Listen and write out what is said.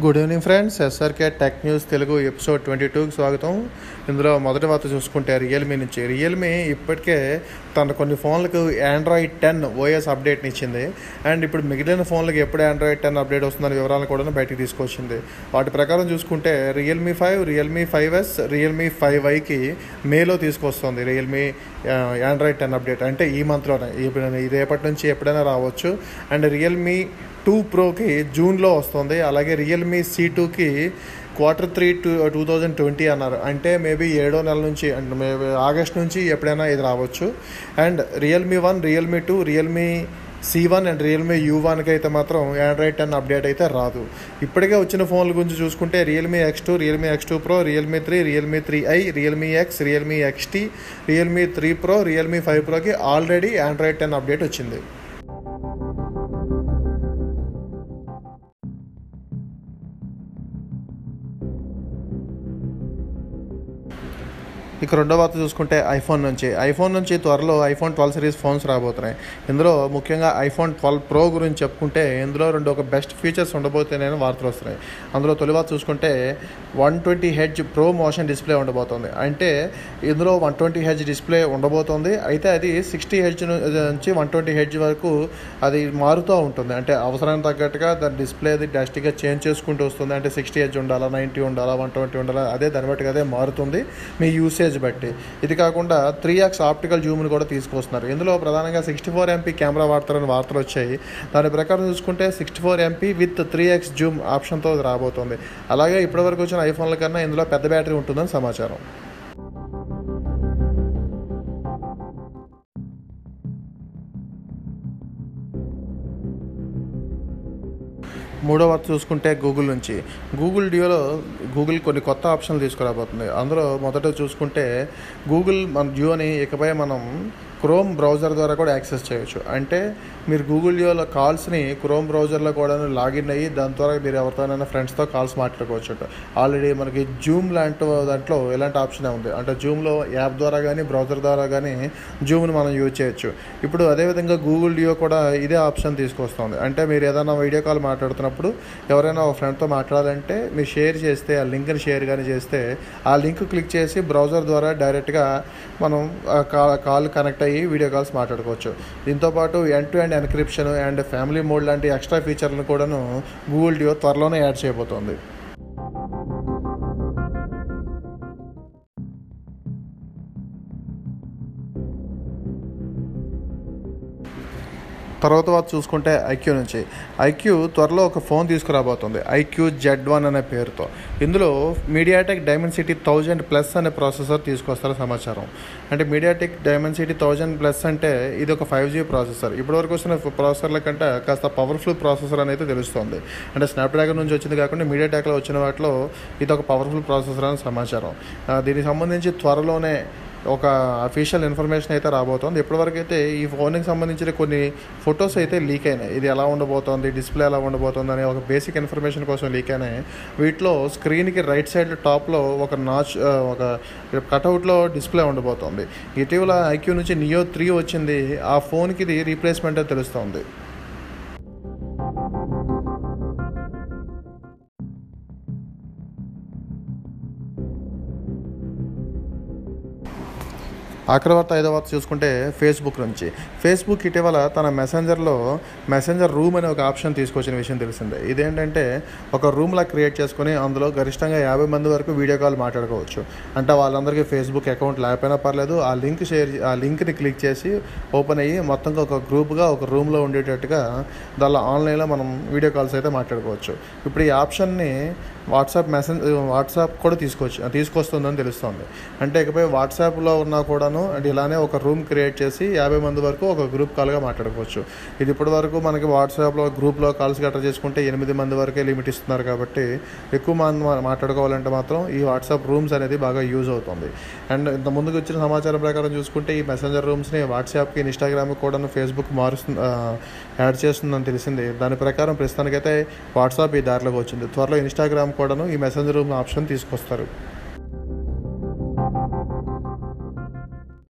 Good evening friends SRK tech news Telugu episode twenty టూకి స్వాగతం. ఇందులో మొదటి వార్త చూసుకుంటే రియల్మీ నుంచి. రియల్మీ ఇప్పటికే తన కొన్ని ఫోన్లకు ఆండ్రాయిడ్ టెన్ ఓఎస్ అప్డేట్ని ఇచ్చింది. అండ్ ఇప్పుడు మిగిలిన ఫోన్లకు ఎప్పుడు ఆండ్రాయిడ్ టెన్ అప్డేట్ వస్తుందనే వివరాలను కూడా బయటికి తీసుకొచ్చింది. వాటి ప్రకారం చూసుకుంటే Realme five Realme five S Realme five ఐకి మేలో తీసుకొస్తుంది రియల్మీ ఆండ్రాయిడ్ టెన్ అప్డేట్ అంటే ఈ మంత్లోనే ఇప్పుడు ఇది నుంచి ఎప్పుడైనా రావచ్చు. అండ్ రియల్మీ టూ ప్రోకి జూన్లో వస్తుంది. అలాగే రియల్మీ సి టూకి quarter three two two thousand twenty అన్నారు. అంటే మేబీ ఏడో నెల నుంచి అండ్ మేబీ ఆగస్ట్ నుంచి ఎప్పుడైనా ఇది రావచ్చు. And Realme one Realme two Realme C one and Realme U వన్కి అయితే మాత్రం ఆండ్రాయిడ్ టెన్ అప్డేట్ అయితే రాదు. ఇప్పటికే వచ్చిన ఫోన్ల గురించి చూసుకుంటే Realme X two Realme X two pro Realme three Realme three I Realme X Realme XT Realme three pro Realme five ప్రోకి already Android ten update వచ్చింది. ఇక రెండో వార్త చూసుకుంటే ఐఫోన్ నుంచి. ఐఫోన్ నుంచి త్వరలో ఐఫోన్ ట్వెల్వ్ సిరీస్ ఫోన్స్ రాబోతున్నాయి. ఇందులో ముఖ్యంగా ఐఫోన్ ట్వెల్వ్ ప్రో గురించి చెప్పుకుంటే ఇందులో రెండు ఒక బెస్ట్ ఫీచర్స్ ఉండబోతున్నాయని వార్తలు వస్తున్నాయి. అందులో తొలి వార్త చూసుకుంటే one twenty H pro motion display ఉండబోతుంది. అంటే ఇందులో వన్ ట్వంటీ హెచ్ డిస్ప్లే ఉండబోతుంది. అయితే అది సిక్స్టీ హెచ్ నుంచి వన్ ట్వంటీ హెచ్ వరకు అది మారుతూ ఉంటుంది. అంటే అవసరానికి తగ్గట్టుగా దాని డిస్ప్లే అది డాస్టిక్గా చేంజ్ చేసుకుంటూ వస్తుంది. అంటే సిక్స్టీ హెచ్ ఉండాలా నైంటీ ఉండాలా వన్ ట్వంటీ ఉండాలా అదే దాన్ని బట్టి అదే మారుతుంది. మీ యూసేజ్ బట్టి. ఇది కాకుండా త్రీ యాక్స్ ఆప్టికల్ జూమ్ని కూడా తీసుకొస్తున్నారు. ఇందులో ప్రధానంగా సిక్స్టీ ఫోర్ ఎంపీ కెమెరా వాడతారని వార్తలు వచ్చాయి. దాని ప్రకారం చూసుకుంటే sixty four MP with three X zoom ఆప్షన్తో రాబోతుంది. అలాగే ఇప్పటివరకు వచ్చిన ఐఫోన్ల కన్నా ఇందులో పెద్ద బ్యాటరీ ఉంటుందని సమాచారం. మూడో చూసుకుంటే గూగుల్ నుంచి. గూగుల్ డియోలో గూగుల్ కొన్ని కొత్త ఆప్షన్లు తీసుకురాబోతుంది. అందులో మొదట చూసుకుంటే గూగుల్ మన జియోని ఇకపై మనం క్రోమ్ బ్రౌజర్ ద్వారా కూడా యాక్సెస్ చేయొచ్చు. అంటే మీరు గూగుల్ జియోలో కాల్స్ని క్రోమ్ బ్రౌజర్లో కూడా లాగిన్ అయ్యి దాని ద్వారా మీరు ఎవరితోనైనా ఫ్రెండ్స్తో కాల్స్ మాట్లాడుకోవచ్చు ఆల్రెడీ మనకి జూమ్ లాంటి దాంట్లో ఎలాంటి ఆప్షన్ ఉంది? అంటే జూమ్లో యాప్ ద్వారా కానీ బ్రౌజర్ ద్వారా కానీ జూమ్ని మనం యూజ్ చేయొచ్చు. ఇప్పుడు అదేవిధంగా గూగుల్ డియో కూడా ఇదే ఆప్షన్ తీసుకొస్తుంది. అంటే మీరు ఏదైనా వీడియో కాల్ మాట్లాడుతున్నప్పుడు ఎవరైనా ఒక ఫ్రెండ్తో మాట్లాడాలంటే మీరు షేర్ చేస్తే ఆ లింక్ని షేర్ కానీ చేస్తే ఆ లింక్ క్లిక్ చేసి బ్రౌజర్ ద్వారా డైరెక్ట్గా మనం కాల్ కనెక్ట్ అయ్యి వీడియో కాల్స్ మాట్లాడుకోవచ్చు. దీంతోపాటు end to end encryption and family mode లాంటి ఎక్స్ట్రా ఫీచర్లను కూడాను గూగుల్ డియో త్వరలోనే యాడ్ చేయబోతోంది. తర్వాత వారు చూసుకుంటే ఐక్యూ నుంచి. ఐక్యూ త్వరలో ఒక ఫోన్ తీసుకురాబోతుంది. ఐక్యూ జెడ్ వన్ అనే పేరుతో. ఇందులో మీడియాటెక్ డైమెన్సిటీ థౌజండ్ ప్లస్ అనే ప్రాసెసర్ తీసుకొస్తారు సమాచారం. అంటే మీడియాటెక్ డైమెన్సిటీ థౌజండ్ ప్లస్ అంటే ఇది ఒక ఫైవ్ జీ ప్రాసెసర్. ఇప్పటివరకు వచ్చిన ప్రాసెసర్ల కంటే కాస్త పవర్ఫుల్ ప్రాసెసర్ అనేది తెలుస్తుంది. అంటే స్నాప్డ్రాగన్ నుంచి వచ్చింది కాకుండా మీడియాటెక్లో వచ్చిన వాటిలో ఇది ఒక పవర్ఫుల్ ప్రాసెసర్ అని సమాచారం. దీనికి సంబంధించి త్వరలోనే ఒక అఫీషియల్ ఇన్ఫర్మేషన్ అయితే రాబోతోంది. ఇప్పటివరకు అయితే ఈ ఫోన్కి సంబంధించిన కొన్ని ఫొటోస్ అయితే లీక్ అయినాయి. ఇది ఎలా ఉండబోతోంది? డిస్ప్లే ఎలా ఉండబోతోంది అనే ఒక బేసిక్ ఇన్ఫర్మేషన్ కోసం లీక్ అయినాయి. వీటిలో స్క్రీన్కి రైట్ సైడ్ టాప్లో ఒక నాచ్ ఒక కటౌట్లో డిస్ప్లే ఉండబోతోంది. ఇటీవల ఐక్యూ నుంచి నియో త్రీ వచ్చింది. ఆ ఫోన్కి ఇది రీప్లేస్మెంట్ తెలుస్తోంది. ఆఖరి వార్త ఐదో వార్త చూసుకుంటే ఫేస్బుక్ నుంచి. ఫేస్బుక్ ఇటీవల తన మెసెంజర్లో మెసెంజర్ రూమ్ అనే ఒక ఆప్షన్ తీసుకొచ్చిన విషయం తెలిసిందే. ఇదేంటంటే ఒక రూమ్లా క్రియేట్ చేసుకుని అందులో గరిష్టంగా యాభై మంది వరకు వీడియో కాల్ మాట్లాడుకోవచ్చు. అంటే వాళ్ళందరికీ ఫేస్బుక్ అకౌంట్ లేకపోయినా పర్లేదు ఆ లింక్ షేర్ ఆ లింక్ని క్లిక్ చేసి ఓపెన్ అయ్యి మొత్తంగా ఒక గ్రూప్గా ఒక రూమ్లో ఉండేటట్టుగా దానిలో ఆన్లైన్లో మనం వీడియో కాల్స్ అయితే మాట్లాడుకోవచ్చు. ఇప్పుడు ఈ ఆప్షన్ని వాట్సాప్ మెసేజ్ వాట్సాప్ కూడా తీసుకొచ్చి తీసుకొస్తుందని తెలుస్తుంది. అంటే ఇకపై వాట్సాప్లో ఉన్నా కూడాను అండ్ ఇలానే ఒక రూమ్ క్రియేట్ చేసి యాభై మంది వరకు ఒక గ్రూప్ కాల్గా మాట్లాడుకోవచ్చు. ఇది ఇప్పటి వరకు మనకి వాట్సాప్లో గ్రూప్లో కాల్స్ గట్రా చేసుకుంటే ఎనిమిది మంది వరకే లిమిట్ ఇస్తున్నారు కాబట్టి ఎక్కువ మంది మాట్లాడుకోవాలంటే మాత్రం ఈ వాట్సాప్ రూమ్స్ అనేది బాగా యూజ్ అవుతుంది. అండ్ ఇంత ముందుకు వచ్చిన సమాచారం ప్రకారం చూసుకుంటే ఈ మెసెంజర్ రూమ్స్ని వాట్సాప్కి ఇన్స్టాగ్రామ్కి కూడా ఫేస్బుక్ మారుస్తుంది యాడ్ చేస్తుందని తెలిసింది. దాని ప్రకారం ప్రస్తుతానికైతే వాట్సాప్ ఈ దారిలోకి వచ్చింది. త్వరలో ఇన్స్టాగ్రామ్ కూడాను ఈ మెసెంజర్ రూమ్ ఆప్షన్ తీసుకొస్తారు.